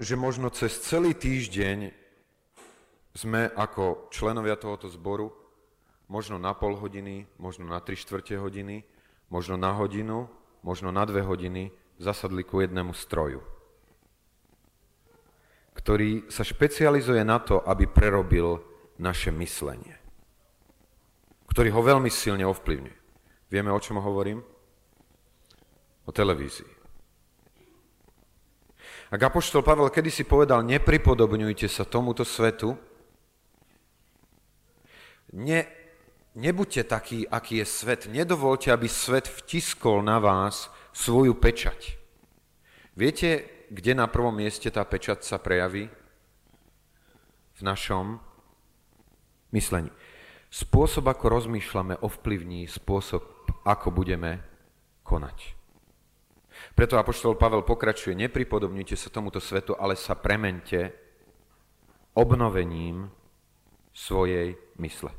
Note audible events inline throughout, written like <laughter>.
že možno cez celý týždeň sme ako členovia tohoto zboru možno na pol hodiny, možno na tri štvrte hodiny, možno na hodinu, možno na dve hodiny zasadli ku jednému stroju, ktorý sa špecializuje na to, aby prerobil naše myslenie, ktorý ho veľmi silne ovplyvňuje. Vieme, o čom hovorím? O televízii. Ak Apoštol Pavel kedysi povedal, nepripodobňujte sa tomuto svetu, ne, nebuďte takí, aký je svet. Nedovolte, aby svet vtiskol na vás svoju pečať. Viete, kde na prvom mieste tá pečať sa prejaví? V našom myslení. Spôsob, ako rozmýšľame, ovplyvní spôsob, ako budeme konať. Preto Apoštol Pavel pokračuje, nepripodobnite sa tomuto svetu, ale sa premente obnovením svojej mysle.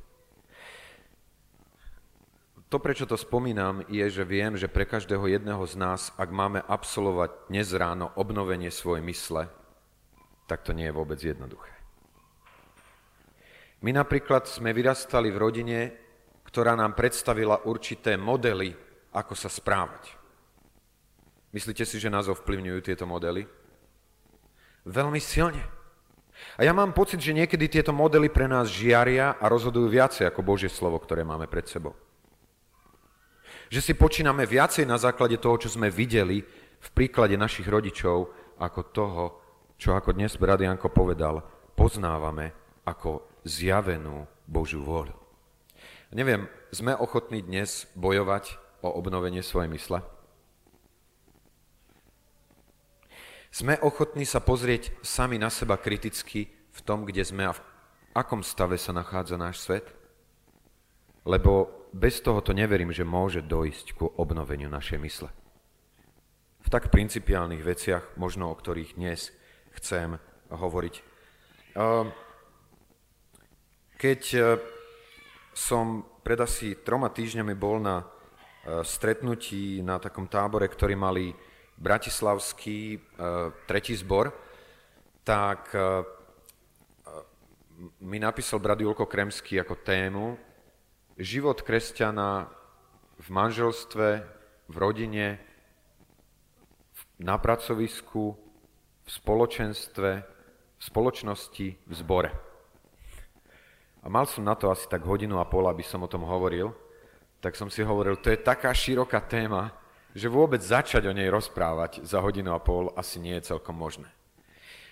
To, prečo to spomínam, je, že viem, že pre každého jedného z nás, ak máme absolvovať dnes ráno obnovenie svojej mysle, tak to nie je vôbec jednoduché. My napríklad sme vyrastali v rodine, ktorá nám predstavila určité modely, ako sa správať. Myslíte si, že nás ovplyvňujú tieto modely? Veľmi silne. A ja mám pocit, že niekedy tieto modely pre nás žiaria a rozhodujú viacej ako Božie slovo, ktoré máme pred sebou. Že si počíname viacej na základe toho, čo sme videli v príklade našich rodičov, ako toho, čo ako dnes brat Janko povedal, poznávame ako zjavenú Božiu vôľu. Neviem, sme ochotní dnes bojovať o obnovenie svojej mysle? Sme ochotní sa pozrieť sami na seba kriticky v tom, kde sme a v akom stave sa nachádza náš svet? Lebo bez toho to neverím, že môže dojsť ku obnoveniu našej mysle. V tak principiálnych veciach, možno o ktorých dnes chcem hovoriť. Ehm, keď e, som pred asi troma týždňami bol na e, stretnutí na takom tábore, ktorý mali bratislavský e, tretí zbor, tak e, mi napísal brat Julko Kremský ako tému život kresťana v manželstve, v rodine, na pracovisku, v spoločenstve, v spoločnosti, v zbore. A mal som na to asi tak hodinu a pol, aby som o tom hovoril, tak som si hovoril, to je taká široká téma, že vôbec začať o nej rozprávať za hodinu a pol asi nie je celkom možné.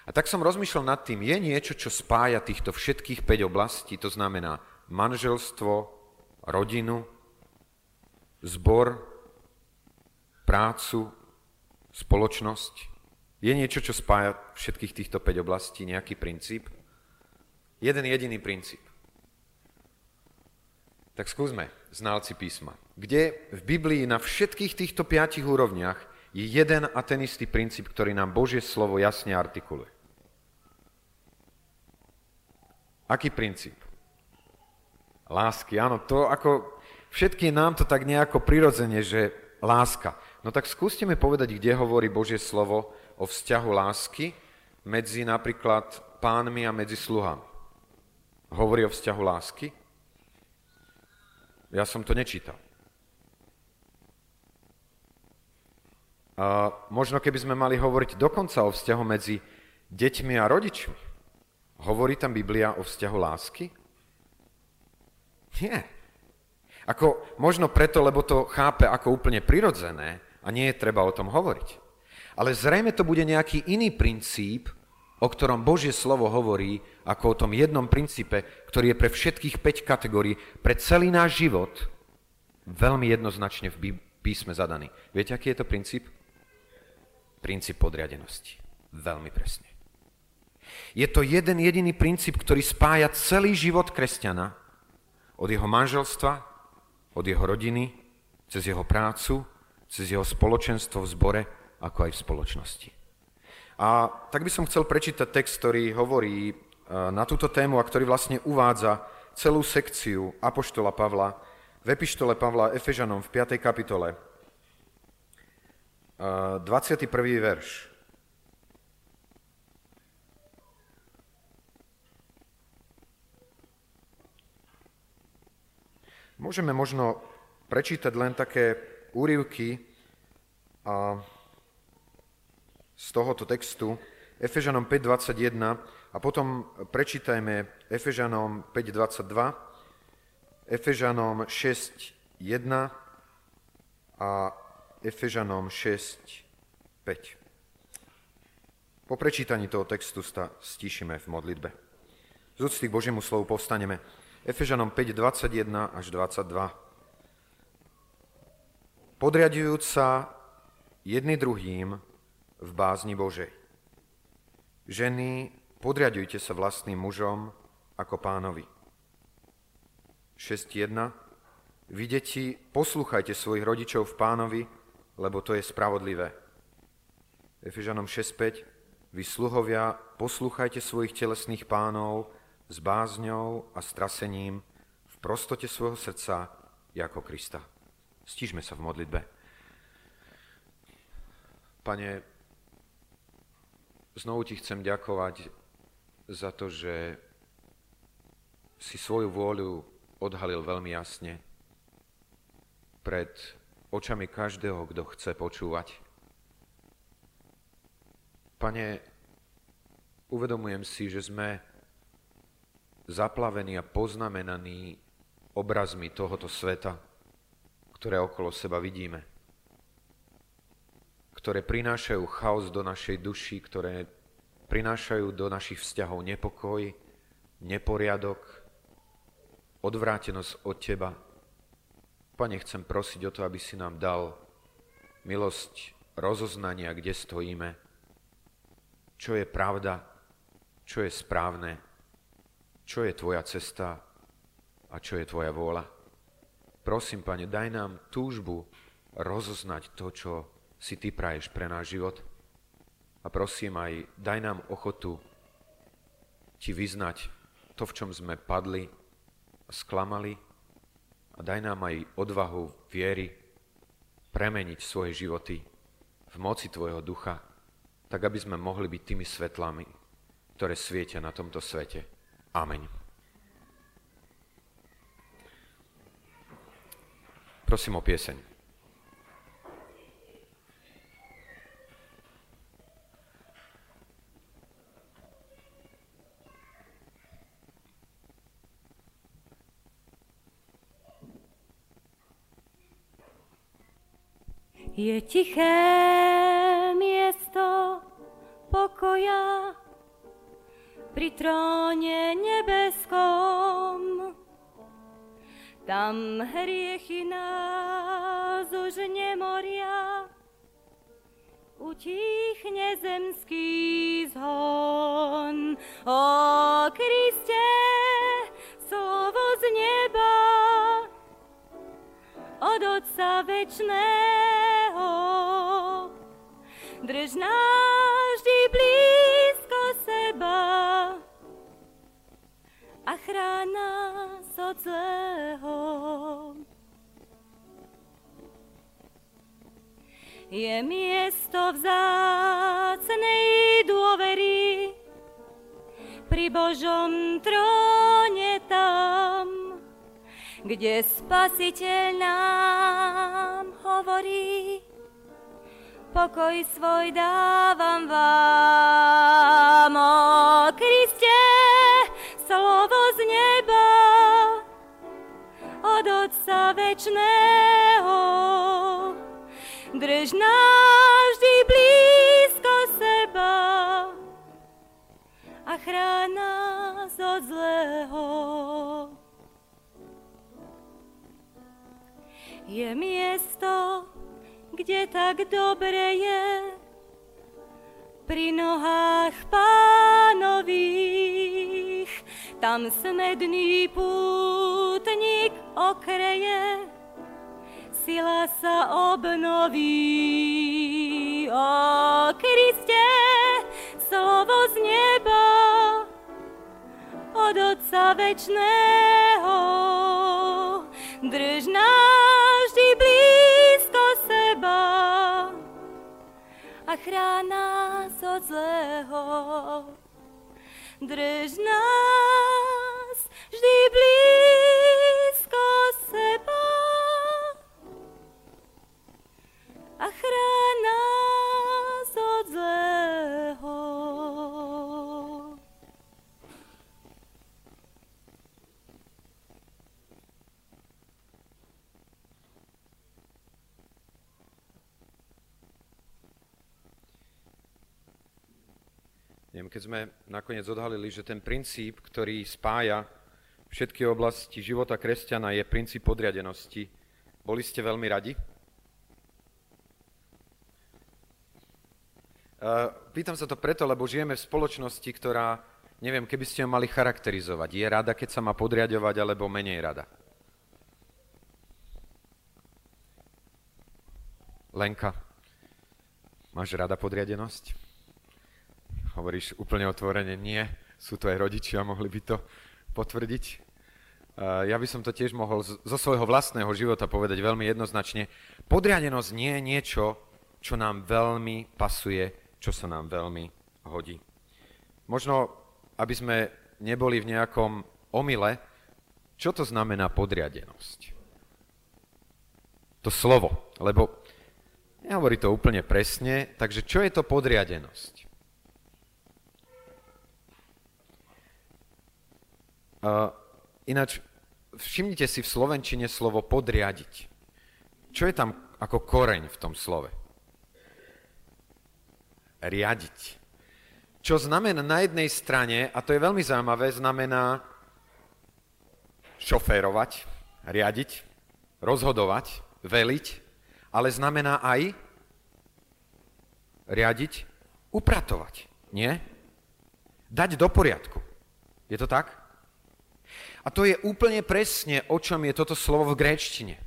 A tak som rozmýšľal nad tým, je niečo, čo spája týchto všetkých 5 oblastí, to znamená manželstvo, rodinu, zbor, prácu, spoločnosť. Je niečo, čo spája všetkých týchto 5 oblastí, nejaký princíp? Jeden jediný princíp. Tak skúsme, znalci písma. Kde v Biblii na všetkých týchto piatich úrovniach je jeden a ten istý princíp, ktorý nám Božie slovo jasne artikuluje. Aký princíp? Lásky, áno, to ako všetky nám to tak nejako prirodzene, že láska. No tak skúste mi povedať, kde hovorí Božie slovo o vzťahu lásky medzi napríklad pánmi a medzi sluhami. Hovorí o vzťahu lásky? Ja som to nečítal. A možno keby sme mali hovoriť dokonca o vzťahu medzi deťmi a rodičmi. Hovorí tam Biblia o vzťahu lásky? Nie. Ako, možno preto, lebo to chápe ako úplne prirodzené a nie je treba o tom hovoriť. Ale zrejme to bude nejaký iný princíp, o ktorom Božie slovo hovorí ako o tom jednom princípe, ktorý je pre všetkých 5 kategórií, pre celý náš život veľmi jednoznačne v písme zadaný. Viete, aký je to princíp? Princíp podriadenosti. Veľmi presne. Je to jeden jediný princíp, ktorý spája celý život kresťana od jeho manželstva, od jeho rodiny, cez jeho prácu, cez jeho spoločenstvo v zbore, ako aj v spoločnosti. A tak by som chcel prečítať text, ktorý hovorí e, na túto tému a ktorý vlastne uvádza celú sekciu Apoštola Pavla v epištole Pavla Efežanom v 5. kapitole. E, 21. verš. Môžeme možno prečítať len také úrivky a z tohoto textu, Efežanom 5.21 a potom prečítajme Efežanom 5.22, Efežanom 6.1 a Efežanom 6.5. Po prečítaní toho textu sa stíšime v modlitbe. Z úcty k Božiemu slovu povstaneme. Efežanom 5.21 až 22. Podriadujúc sa jedni druhým v bázni Božej. Ženy, podriadujte sa vlastným mužom ako pánovi. 6.1. Vy, deti, poslúchajte svojich rodičov v pánovi, lebo to je spravodlivé. Efežanom 6.5. Vy, sluhovia, poslúchajte svojich telesných pánov s bázňou a strasením v prostote svojho srdca, ako Krista. Stížme sa v modlitbe. Pane, znovu ti chcem ďakovať za to, že si svoju vôľu odhalil veľmi jasne pred očami každého, kto chce počúvať. Pane, uvedomujem si, že sme zaplavení a poznamenaní obrazmi tohoto sveta, ktoré okolo seba vidíme ktoré prinášajú chaos do našej duši, ktoré prinášajú do našich vzťahov nepokoj, neporiadok, odvrátenosť od Teba. Pane, chcem prosiť o to, aby si nám dal milosť rozoznania, kde stojíme, čo je pravda, čo je správne, čo je Tvoja cesta a čo je Tvoja vôľa. Prosím, Pane, daj nám túžbu rozoznať to, čo si Ty praješ pre náš život. A prosím aj, daj nám ochotu Ti vyznať to, v čom sme padli a sklamali a daj nám aj odvahu viery premeniť svoje životy v moci Tvojho ducha, tak aby sme mohli byť tými svetlami, ktoré svietia na tomto svete. Amen. Prosím o pieseň. Je tiché miesto pokoja pri tróne nebeskom. Tam hriechy nás už nemoria, utichne zemský zhon. O Kriste, slovo z neba, od Otca večného, drž nás vždy blízko seba a chrán nás od zlého. Je miesto vzácnej dôvery pri Božom tróne tam, kde Spasiteľ nám hovorí, pokoj svoj dávam vám, o Kriste, slovo z neba, od Otca večného. Drž nás vždy blízko seba a chrán nás od zlého. Je miesto, kde tak dobre je, pri nohách pánových, tam smedný pútnik okreje, sila sa obnoví. O Kriste, slovo z neba, od Otca večného, drž nás a chrán nás od zlého. Drž nás vždy blízko keď sme nakoniec odhalili, že ten princíp, ktorý spája všetky oblasti života kresťana, je princíp podriadenosti, boli ste veľmi radi? Pýtam sa to preto, lebo žijeme v spoločnosti, ktorá, neviem, keby ste ho mali charakterizovať, je rada, keď sa má podriadovať, alebo menej rada? Lenka, máš rada podriadenosť? Hovoríš úplne otvorene, nie. Sú to aj rodičia, mohli by to potvrdiť. Ja by som to tiež mohol zo svojho vlastného života povedať veľmi jednoznačne. Podriadenosť nie je niečo, čo nám veľmi pasuje, čo sa nám veľmi hodí. Možno, aby sme neboli v nejakom omyle, čo to znamená podriadenosť? To slovo, lebo Nehovorí to úplne presne, takže čo je to podriadenosť? Uh, ináč, všimnite si v slovenčine slovo podriadiť. Čo je tam ako koreň v tom slove? Riadiť. Čo znamená na jednej strane, a to je veľmi zaujímavé, znamená šoférovať, riadiť, rozhodovať, veliť, ale znamená aj riadiť, upratovať. Nie? Dať do poriadku. Je to tak? A to je úplne presne, o čom je toto slovo v gréčtine.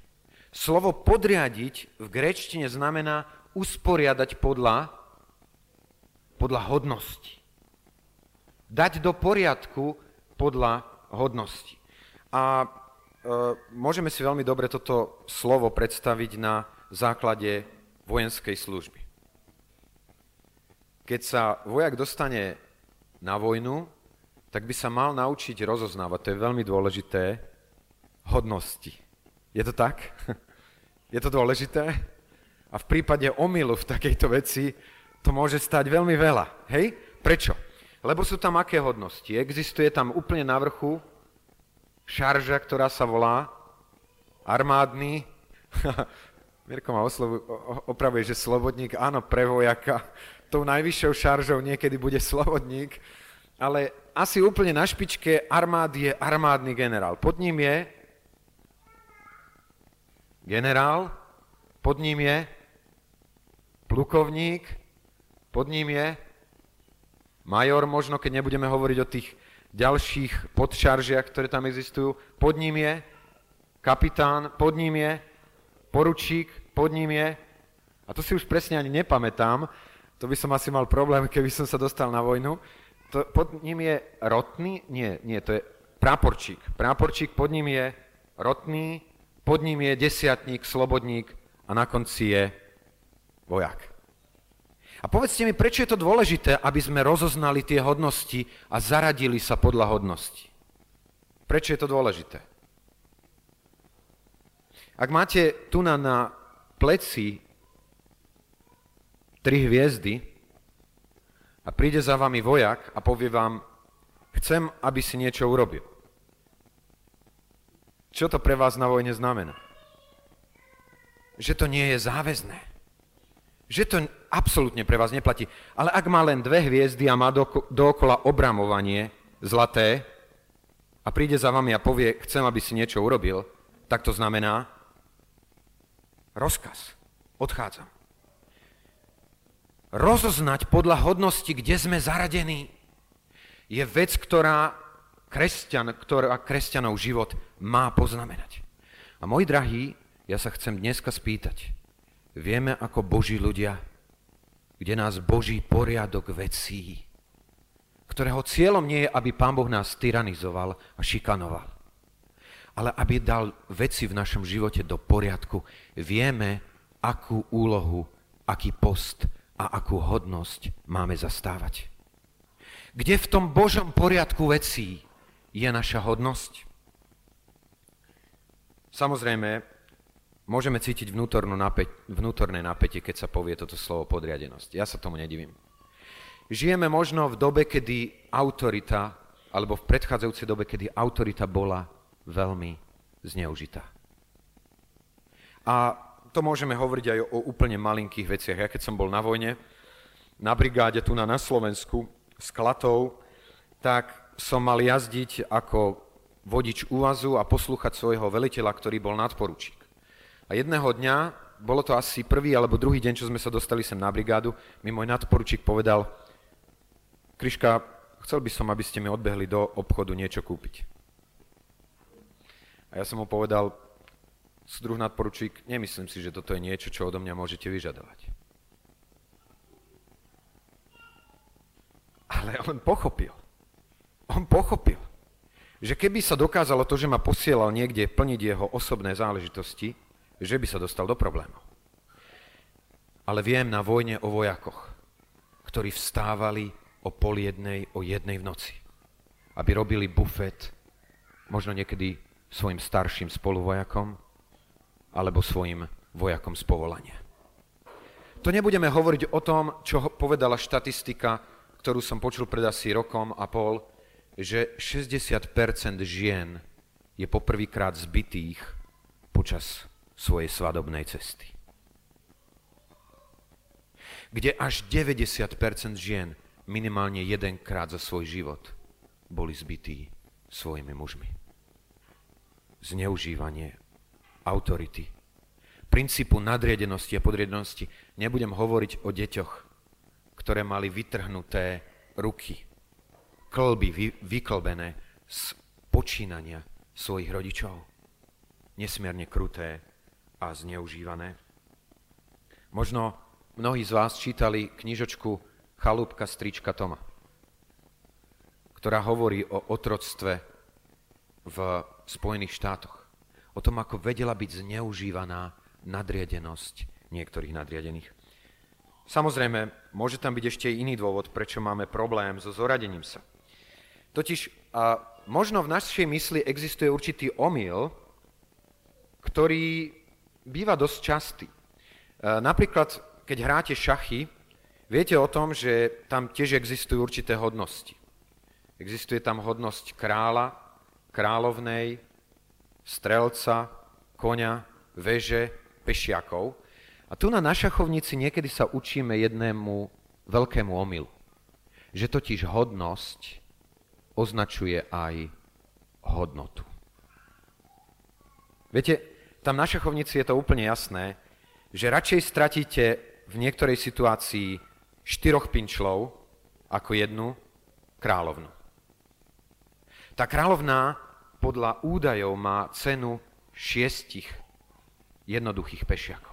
Slovo podriadiť v gréčtine znamená usporiadať podľa, podľa hodnosti. Dať do poriadku podľa hodnosti. A e, môžeme si veľmi dobre toto slovo predstaviť na základe vojenskej služby. Keď sa vojak dostane na vojnu, tak by sa mal naučiť rozoznávať, to je veľmi dôležité, hodnosti. Je to tak? <laughs> Je to dôležité? A v prípade omylu v takejto veci to môže stať veľmi veľa. Hej? Prečo? Lebo sú tam aké hodnosti? Existuje tam úplne na vrchu šarža, ktorá sa volá armádny <laughs> Mirko ma oslovu, opravuje, že slobodník, áno, pre vojaka, tou najvyššou šaržou niekedy bude slobodník, ale asi úplne na špičke armády je armádny generál. Pod ním je generál, pod ním je plukovník, pod ním je major, možno keď nebudeme hovoriť o tých ďalších podšaržiach, ktoré tam existujú, pod ním je kapitán, pod ním je poručík, pod ním je, a to si už presne ani nepamätám, to by som asi mal problém, keby som sa dostal na vojnu, to, pod ním je rotný, nie, nie, to je práporčík. Práporčík, pod ním je rotný, pod ním je desiatník, slobodník a na konci je vojak. A povedzte mi, prečo je to dôležité, aby sme rozoznali tie hodnosti a zaradili sa podľa hodnosti? Prečo je to dôležité? Ak máte tu na, na pleci tri hviezdy a príde za vami vojak a povie vám, chcem, aby si niečo urobil. Čo to pre vás na vojne znamená? Že to nie je záväzné. Že to absolútne pre vás neplatí. Ale ak má len dve hviezdy a má dookola obramovanie zlaté a príde za vami a povie, chcem, aby si niečo urobil, tak to znamená, Rozkaz. Odchádzam. Rozoznať podľa hodnosti, kde sme zaradení, je vec, ktorá kresťan, ktorá kresťanov život má poznamenať. A môj drahý, ja sa chcem dneska spýtať. Vieme ako Boží ľudia, kde nás Boží poriadok vecí, ktorého cieľom nie je, aby Pán Boh nás tyranizoval a šikanoval ale aby dal veci v našom živote do poriadku. Vieme, akú úlohu, aký post a akú hodnosť máme zastávať. Kde v tom Božom poriadku vecí je naša hodnosť? Samozrejme, môžeme cítiť vnútorné napätie, keď sa povie toto slovo podriadenosť. Ja sa tomu nedivím. Žijeme možno v dobe, kedy autorita, alebo v predchádzajúcej dobe, kedy autorita bola veľmi zneužitá. A to môžeme hovoriť aj o úplne malinkých veciach. Ja keď som bol na vojne, na brigáde tu na, na Slovensku, s klatou, tak som mal jazdiť ako vodič úvazu a poslúchať svojho veliteľa, ktorý bol nadporučík. A jedného dňa, bolo to asi prvý alebo druhý deň, čo sme sa dostali sem na brigádu, mi môj nadporučík povedal, Kriška, chcel by som, aby ste mi odbehli do obchodu niečo kúpiť. A ja som mu povedal, súdruh nadporučík, nemyslím si, že toto je niečo, čo odo mňa môžete vyžadovať. Ale on pochopil. On pochopil že keby sa dokázalo to, že ma posielal niekde plniť jeho osobné záležitosti, že by sa dostal do problémov. Ale viem na vojne o vojakoch, ktorí vstávali o pol jednej, o jednej v noci, aby robili bufet, možno niekedy svojim starším spoluvojakom, alebo svojim vojakom z povolania. To nebudeme hovoriť o tom, čo povedala štatistika, ktorú som počul pred asi rokom a pol, že 60% žien je poprvýkrát zbytých počas svojej svadobnej cesty. Kde až 90% žien minimálne jedenkrát za svoj život boli zbytí svojimi mužmi. Zneužívanie autority, princípu nadriedenosti a podriedenosti. Nebudem hovoriť o deťoch, ktoré mali vytrhnuté ruky, klby vy, vyklbené z počínania svojich rodičov. Nesmierne kruté a zneužívané. Možno mnohí z vás čítali knižočku Chalúbka strička Toma, ktorá hovorí o otroctve v Spojených štátoch. O tom, ako vedela byť zneužívaná nadriadenosť niektorých nadriadených. Samozrejme, môže tam byť ešte iný dôvod, prečo máme problém so zoradením sa. Totiž a možno v našej mysli existuje určitý omyl, ktorý býva dosť častý. E, napríklad, keď hráte šachy, viete o tom, že tam tiež existujú určité hodnosti. Existuje tam hodnosť kráľa, kráľovnej, strelca, konia, veže, pešiakov. A tu na našachovnici niekedy sa učíme jednému veľkému omylu. Že totiž hodnosť označuje aj hodnotu. Viete, tam na šachovnici je to úplne jasné, že radšej stratíte v niektorej situácii štyroch pinčlov ako jednu kráľovnu. Tá kráľovná podľa údajov má cenu šiestich jednoduchých pešiakov.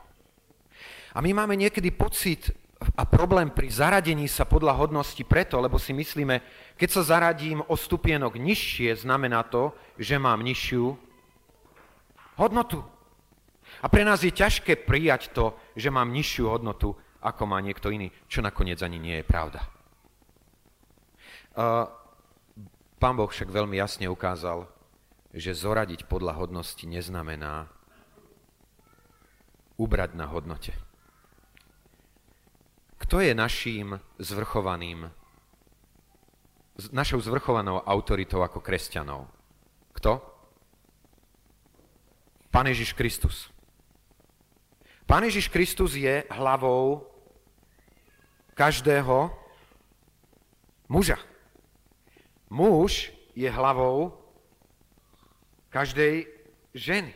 A my máme niekedy pocit, a problém pri zaradení sa podľa hodnosti preto, lebo si myslíme, keď sa zaradím o stupienok nižšie, znamená to, že mám nižšiu hodnotu. A pre nás je ťažké prijať to, že mám nižšiu hodnotu, ako má niekto iný, čo nakoniec ani nie je pravda. Pán Boh však veľmi jasne ukázal, že zoradiť podľa hodnosti neznamená ubrať na hodnote. Kto je naším zvrchovaným, našou zvrchovanou autoritou ako kresťanov? Kto? Pán Ježiš Kristus. Pán Ježiš Kristus je hlavou každého muža. Muž je hlavou každej ženy.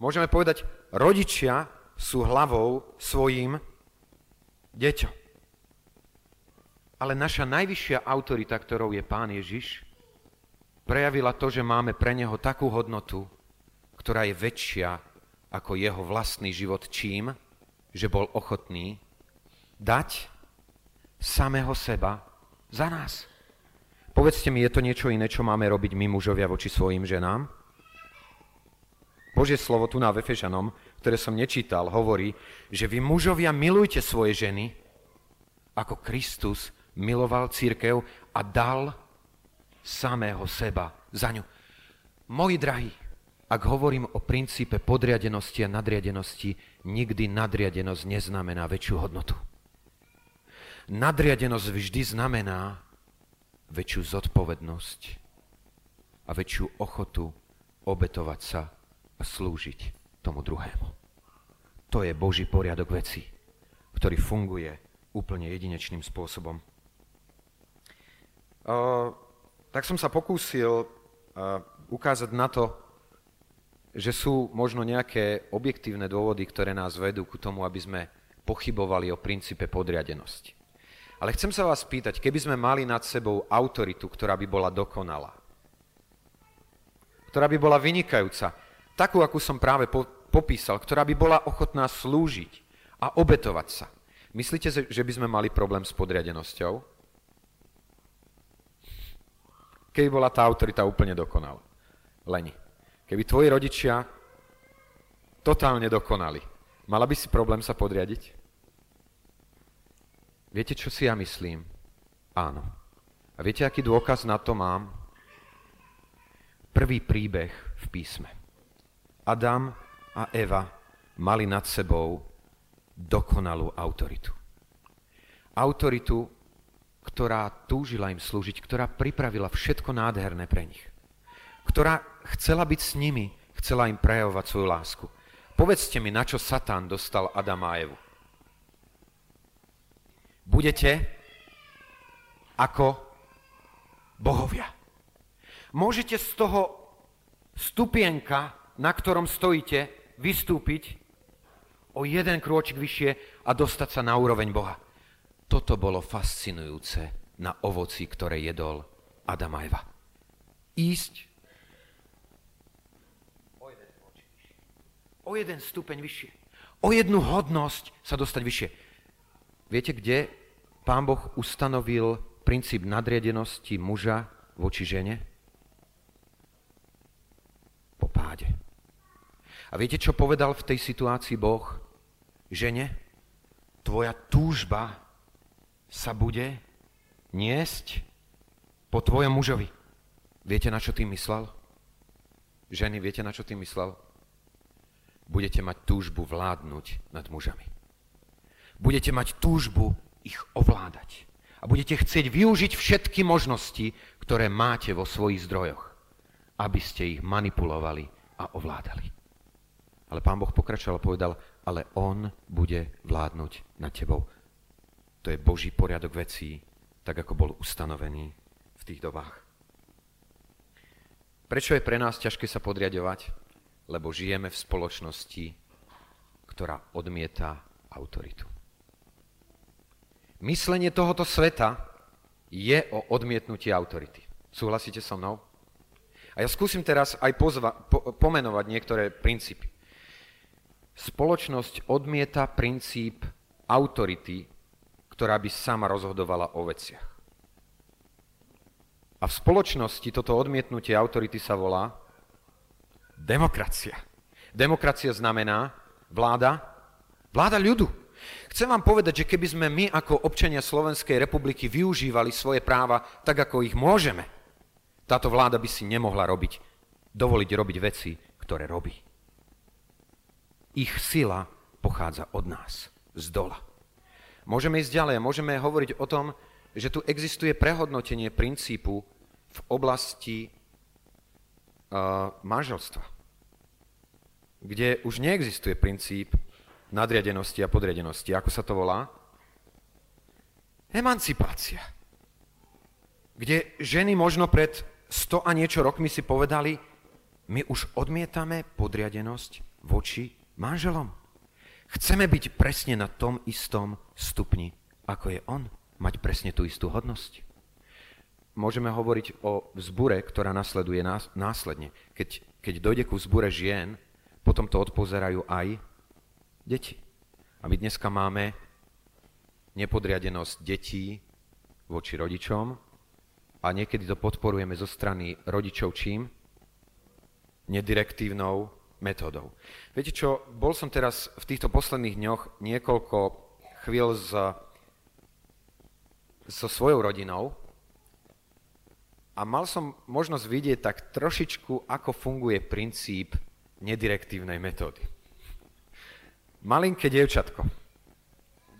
Môžeme povedať, rodičia sú hlavou svojim deťom. Ale naša najvyššia autorita, ktorou je Pán Ježiš, prejavila to, že máme pre Neho takú hodnotu, ktorá je väčšia ako jeho vlastný život čím, že bol ochotný dať samého seba za nás. Povedzte mi, je to niečo iné, čo máme robiť my mužovia voči svojim ženám? Božie slovo tu na Vefežanom ktoré som nečítal, hovorí, že vy mužovia milujte svoje ženy, ako Kristus miloval církev a dal samého seba za ňu. Moji drahí, ak hovorím o princípe podriadenosti a nadriadenosti, nikdy nadriadenosť neznamená väčšiu hodnotu. Nadriadenosť vždy znamená väčšiu zodpovednosť a väčšiu ochotu obetovať sa slúžiť tomu druhému. To je Boží poriadok veci, ktorý funguje úplne jedinečným spôsobom. tak som sa pokúsil ukázať na to, že sú možno nejaké objektívne dôvody, ktoré nás vedú ku tomu, aby sme pochybovali o princípe podriadenosti. Ale chcem sa vás spýtať, keby sme mali nad sebou autoritu, ktorá by bola dokonalá, ktorá by bola vynikajúca, takú, akú som práve po, popísal, ktorá by bola ochotná slúžiť a obetovať sa. Myslíte, že by sme mali problém s podriadenosťou? Keby bola tá autorita úplne dokonalá. Leni. Keby tvoji rodičia totálne dokonali, mala by si problém sa podriadiť? Viete, čo si ja myslím? Áno. A viete, aký dôkaz na to mám? Prvý príbeh v písme. Adam a Eva mali nad sebou dokonalú autoritu. Autoritu, ktorá túžila im slúžiť, ktorá pripravila všetko nádherné pre nich ktorá chcela byť s nimi, chcela im prejavovať svoju lásku. Povedzte mi, na čo Satán dostal Adama a Evu. Budete ako bohovia. Môžete z toho stupienka, na ktorom stojíte, vystúpiť o jeden krôčik vyššie a dostať sa na úroveň Boha. Toto bolo fascinujúce na ovoci, ktoré jedol Adam a Eva. Ísť o jeden stupeň vyššie. O jednu hodnosť sa dostať vyššie. Viete, kde pán Boh ustanovil princíp nadriadenosti muža voči žene? Po páde. A viete, čo povedal v tej situácii Boh? Žene, tvoja túžba sa bude niesť po tvojom mužovi. Viete, na čo tým myslel? Ženy, viete, na čo tým myslel? budete mať túžbu vládnuť nad mužami. Budete mať túžbu ich ovládať. A budete chcieť využiť všetky možnosti, ktoré máte vo svojich zdrojoch, aby ste ich manipulovali a ovládali. Ale pán Boh pokračoval a povedal, ale on bude vládnuť nad tebou. To je Boží poriadok vecí, tak ako bol ustanovený v tých dobách. Prečo je pre nás ťažké sa podriadovať? lebo žijeme v spoločnosti, ktorá odmieta autoritu. Myslenie tohoto sveta je o odmietnutí autority. Súhlasíte so mnou? A ja skúsim teraz aj pozva, po, pomenovať niektoré princípy. Spoločnosť odmieta princíp autority, ktorá by sama rozhodovala o veciach. A v spoločnosti toto odmietnutie autority sa volá Demokracia. Demokracia znamená vláda, vláda ľudu. Chcem vám povedať, že keby sme my ako občania Slovenskej republiky využívali svoje práva tak, ako ich môžeme, táto vláda by si nemohla robiť, dovoliť robiť veci, ktoré robí. Ich sila pochádza od nás, z dola. Môžeme ísť ďalej, môžeme hovoriť o tom, že tu existuje prehodnotenie princípu v oblasti uh, manželstva kde už neexistuje princíp nadriadenosti a podriadenosti. Ako sa to volá? Emancipácia. Kde ženy možno pred 100 a niečo rokmi si povedali, my už odmietame podriadenosť voči manželom. Chceme byť presne na tom istom stupni, ako je on, mať presne tú istú hodnosť. Môžeme hovoriť o vzbure, ktorá nasleduje nás, následne. Keď, keď dojde ku vzbure žien, potom to odpozerajú aj deti. A my dneska máme nepodriadenosť detí voči rodičom a niekedy to podporujeme zo strany rodičov čím? Nedirektívnou metódou. Viete čo, bol som teraz v týchto posledných dňoch niekoľko chvíľ s, so svojou rodinou a mal som možnosť vidieť tak trošičku, ako funguje princíp nedirektívnej metódy. Malinké dievčatko.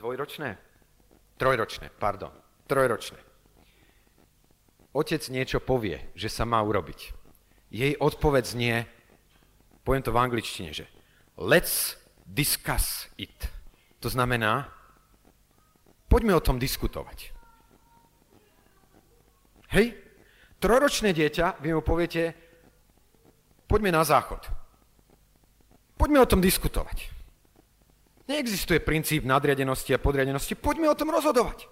Dvojročné? Trojročné, pardon. Trojročné. Otec niečo povie, že sa má urobiť. Jej odpoveď znie, poviem to v angličtine, že let's discuss it. To znamená, poďme o tom diskutovať. Hej? Troročné dieťa, vy mu poviete, poďme na záchod. Poďme o tom diskutovať. Neexistuje princíp nadriadenosti a podriadenosti, poďme o tom rozhodovať.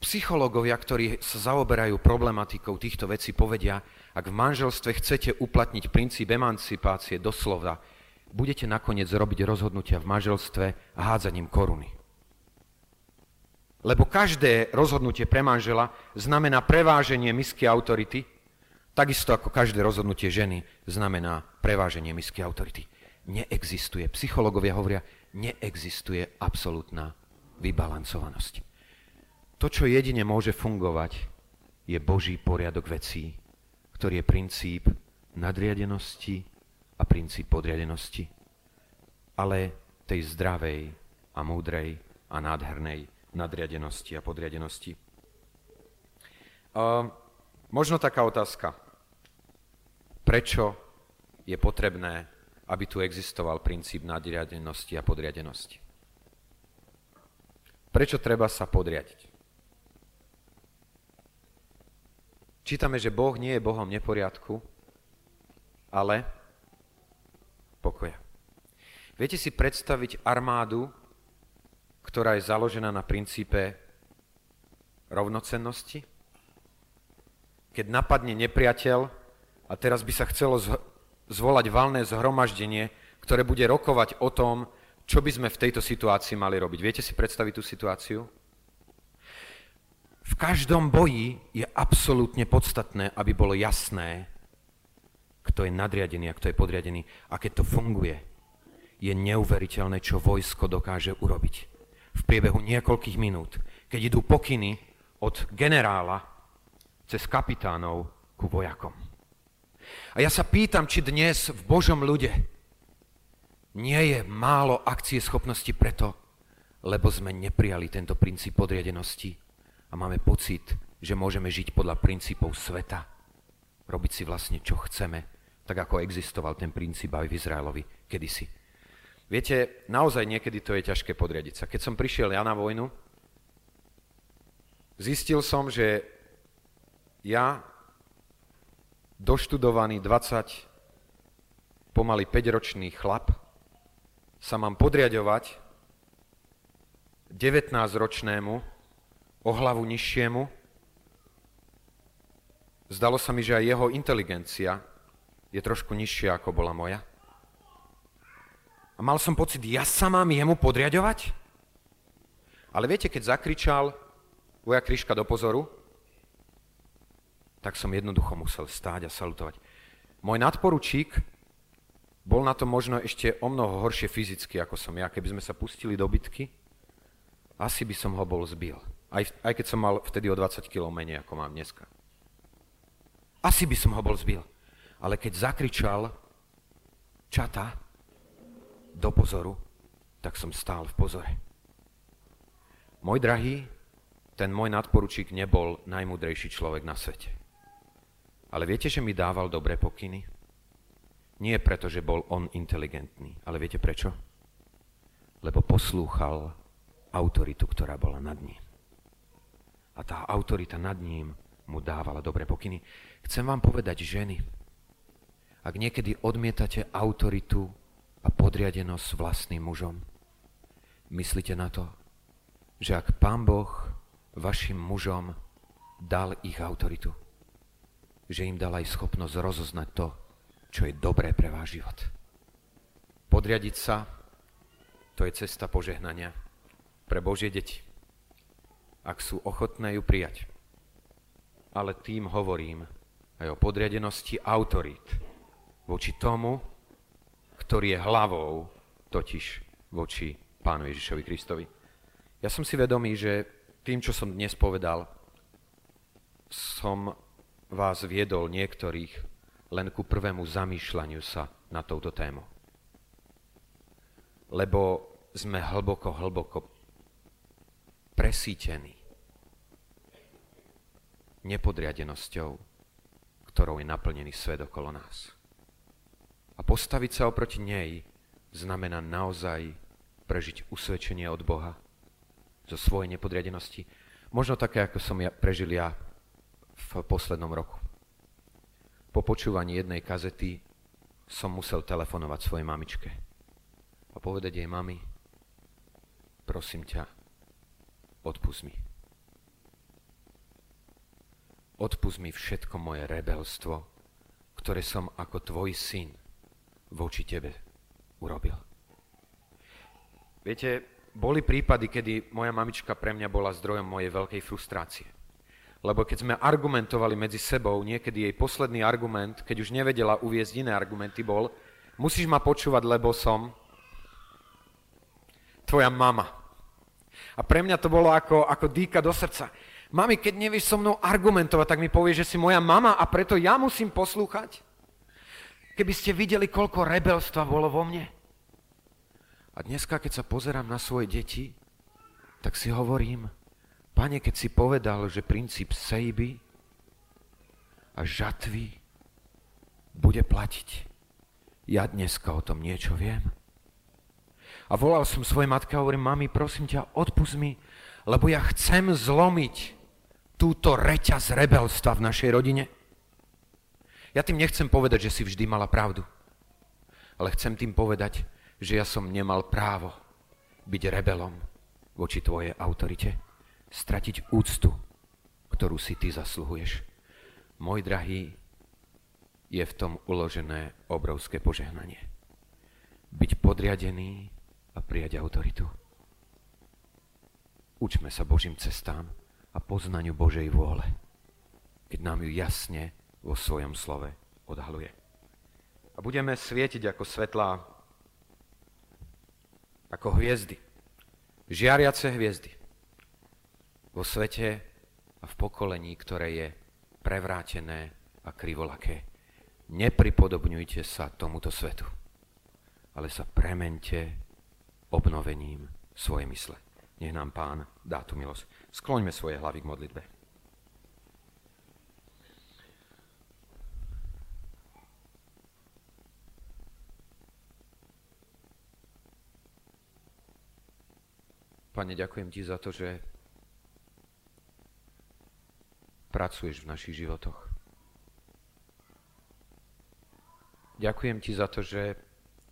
Psychológovia, ktorí sa zaoberajú problematikou týchto vecí, povedia, ak v manželstve chcete uplatniť princíp emancipácie doslova, budete nakoniec robiť rozhodnutia v manželstve hádzaním koruny. Lebo každé rozhodnutie pre manžela znamená preváženie misky autority, takisto ako každé rozhodnutie ženy znamená preváženie misky autority. Neexistuje, psychológovia hovoria, neexistuje absolútna vybalancovanosť. To, čo jedine môže fungovať, je Boží poriadok vecí, ktorý je princíp nadriadenosti a princíp podriadenosti, ale tej zdravej a múdrej a nádhernej nadriadenosti a podriadenosti. Uh, možno taká otázka. Prečo je potrebné, aby tu existoval princíp nadriadenosti a podriadenosti? Prečo treba sa podriadiť? Čítame, že Boh nie je Bohom neporiadku, ale pokoja. Viete si predstaviť armádu, ktorá je založená na princípe rovnocennosti? Keď napadne nepriateľ a teraz by sa chcelo zvolať valné zhromaždenie, ktoré bude rokovať o tom, čo by sme v tejto situácii mali robiť. Viete si predstaviť tú situáciu? V každom boji je absolútne podstatné, aby bolo jasné, kto je nadriadený a kto je podriadený. A keď to funguje, je neuveriteľné, čo vojsko dokáže urobiť v priebehu niekoľkých minút, keď idú pokyny od generála cez kapitánov ku vojakom. A ja sa pýtam, či dnes v Božom ľude nie je málo akcie schopnosti preto, lebo sme neprijali tento princíp podriadenosti a máme pocit, že môžeme žiť podľa princípov sveta, robiť si vlastne, čo chceme, tak ako existoval ten princíp aj v Izraelovi kedysi. Viete, naozaj niekedy to je ťažké podriadiť sa. Keď som prišiel ja na vojnu, zistil som, že ja, doštudovaný 20, pomaly 5-ročný chlap, sa mám podriadovať 19-ročnému, o hlavu nižšiemu. Zdalo sa mi, že aj jeho inteligencia je trošku nižšia, ako bola moja. A mal som pocit, ja sa mám jemu podriadovať? Ale viete, keď zakričal vojak Kryška do pozoru, tak som jednoducho musel stáť a salutovať. Môj nadporučík bol na to možno ešte o mnoho horšie fyzicky, ako som ja. Keby sme sa pustili do bitky, asi by som ho bol zbil. Aj, aj keď som mal vtedy o 20 kg menej, ako mám dneska. Asi by som ho bol zbil. Ale keď zakričal čata, do pozoru, tak som stál v pozore. Môj drahý, ten môj nadporučík nebol najmudrejší človek na svete. Ale viete, že mi dával dobré pokyny? Nie preto, že bol on inteligentný, ale viete prečo? Lebo poslúchal autoritu, ktorá bola nad ním. A tá autorita nad ním mu dávala dobré pokyny. Chcem vám povedať, ženy, ak niekedy odmietate autoritu a podriadenosť vlastným mužom. Myslíte na to, že ak Pán Boh vašim mužom dal ich autoritu, že im dal aj schopnosť rozoznať to, čo je dobré pre váš život. Podriadiť sa, to je cesta požehnania pre Božie deti, ak sú ochotné ju prijať. Ale tým hovorím aj o podriadenosti autorít voči tomu, ktorý je hlavou totiž voči Pánu Ježišovi Kristovi. Ja som si vedomý, že tým, čo som dnes povedal, som vás viedol niektorých len ku prvému zamýšľaniu sa na touto tému. Lebo sme hlboko, hlboko presítení nepodriadenosťou, ktorou je naplnený svet okolo nás. A postaviť sa oproti nej znamená naozaj prežiť usvedčenie od Boha zo svojej nepodriadenosti. Možno také, ako som ja, prežil ja v poslednom roku. Po počúvaní jednej kazety som musel telefonovať svojej mamičke a povedať jej, mami, prosím ťa, odpust mi. Odpust mi všetko moje rebelstvo, ktoré som ako tvoj syn voči tebe urobil. Viete, boli prípady, kedy moja mamička pre mňa bola zdrojom mojej veľkej frustrácie. Lebo keď sme argumentovali medzi sebou, niekedy jej posledný argument, keď už nevedela uviezť iné argumenty, bol musíš ma počúvať, lebo som tvoja mama. A pre mňa to bolo ako, ako dýka do srdca. Mami, keď nevieš so mnou argumentovať, tak mi povieš, že si moja mama a preto ja musím poslúchať? Keby ste videli, koľko rebelstva bolo vo mne. A dneska, keď sa pozerám na svoje deti, tak si hovorím, pane, keď si povedal, že princíp sejby a žatvy bude platiť, ja dneska o tom niečo viem. A volal som svojej matke a hovorím, mami, prosím ťa, odpust mi, lebo ja chcem zlomiť túto reťaz rebelstva v našej rodine? Ja tým nechcem povedať, že si vždy mala pravdu. Ale chcem tým povedať, že ja som nemal právo byť rebelom voči tvojej autorite. Stratiť úctu, ktorú si ty zasluhuješ. Môj drahý, je v tom uložené obrovské požehnanie. Byť podriadený a prijať autoritu. Učme sa Božím cestám a poznaniu Božej vôle, keď nám ju jasne vo svojom slove odhaluje. A budeme svietiť ako svetlá, ako hviezdy, žiariace hviezdy vo svete a v pokolení, ktoré je prevrátené a krivolaké. Nepripodobňujte sa tomuto svetu, ale sa premente obnovením svojej mysle. Nech nám Pán dá tú milosť. Skloňme svoje hlavy k modlitbe. Pane, ďakujem Ti za to, že pracuješ v našich životoch. Ďakujem Ti za to, že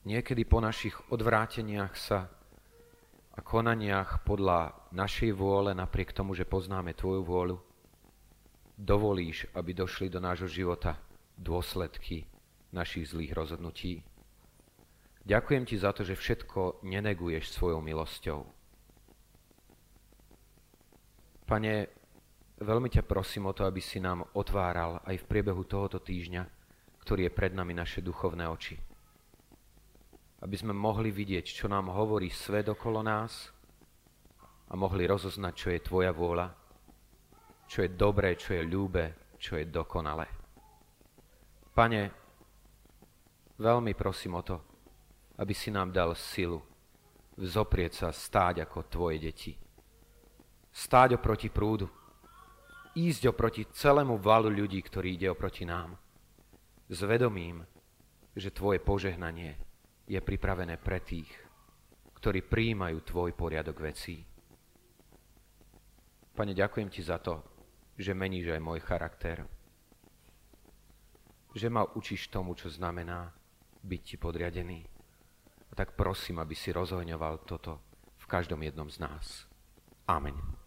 niekedy po našich odvráteniach sa a konaniach podľa našej vôle, napriek tomu, že poznáme Tvoju vôľu, dovolíš, aby došli do nášho života dôsledky našich zlých rozhodnutí. Ďakujem Ti za to, že všetko neneguješ svojou milosťou. Pane, veľmi ťa prosím o to, aby si nám otváral aj v priebehu tohoto týždňa, ktorý je pred nami naše duchovné oči aby sme mohli vidieť, čo nám hovorí svet okolo nás a mohli rozoznať, čo je Tvoja vôľa, čo je dobré, čo je ľúbe, čo je dokonalé. Pane, veľmi prosím o to, aby si nám dal silu vzoprieť sa stáť ako Tvoje deti. Stáť oproti prúdu. Ísť oproti celému valu ľudí, ktorí ide oproti nám. S vedomím, že Tvoje požehnanie je pripravené pre tých, ktorí prijímajú Tvoj poriadok vecí. Pane, ďakujem Ti za to, že meníš aj môj charakter. Že ma učíš tomu, čo znamená byť Ti podriadený. A tak prosím, aby si rozhoňoval toto v každom jednom z nás. Amen.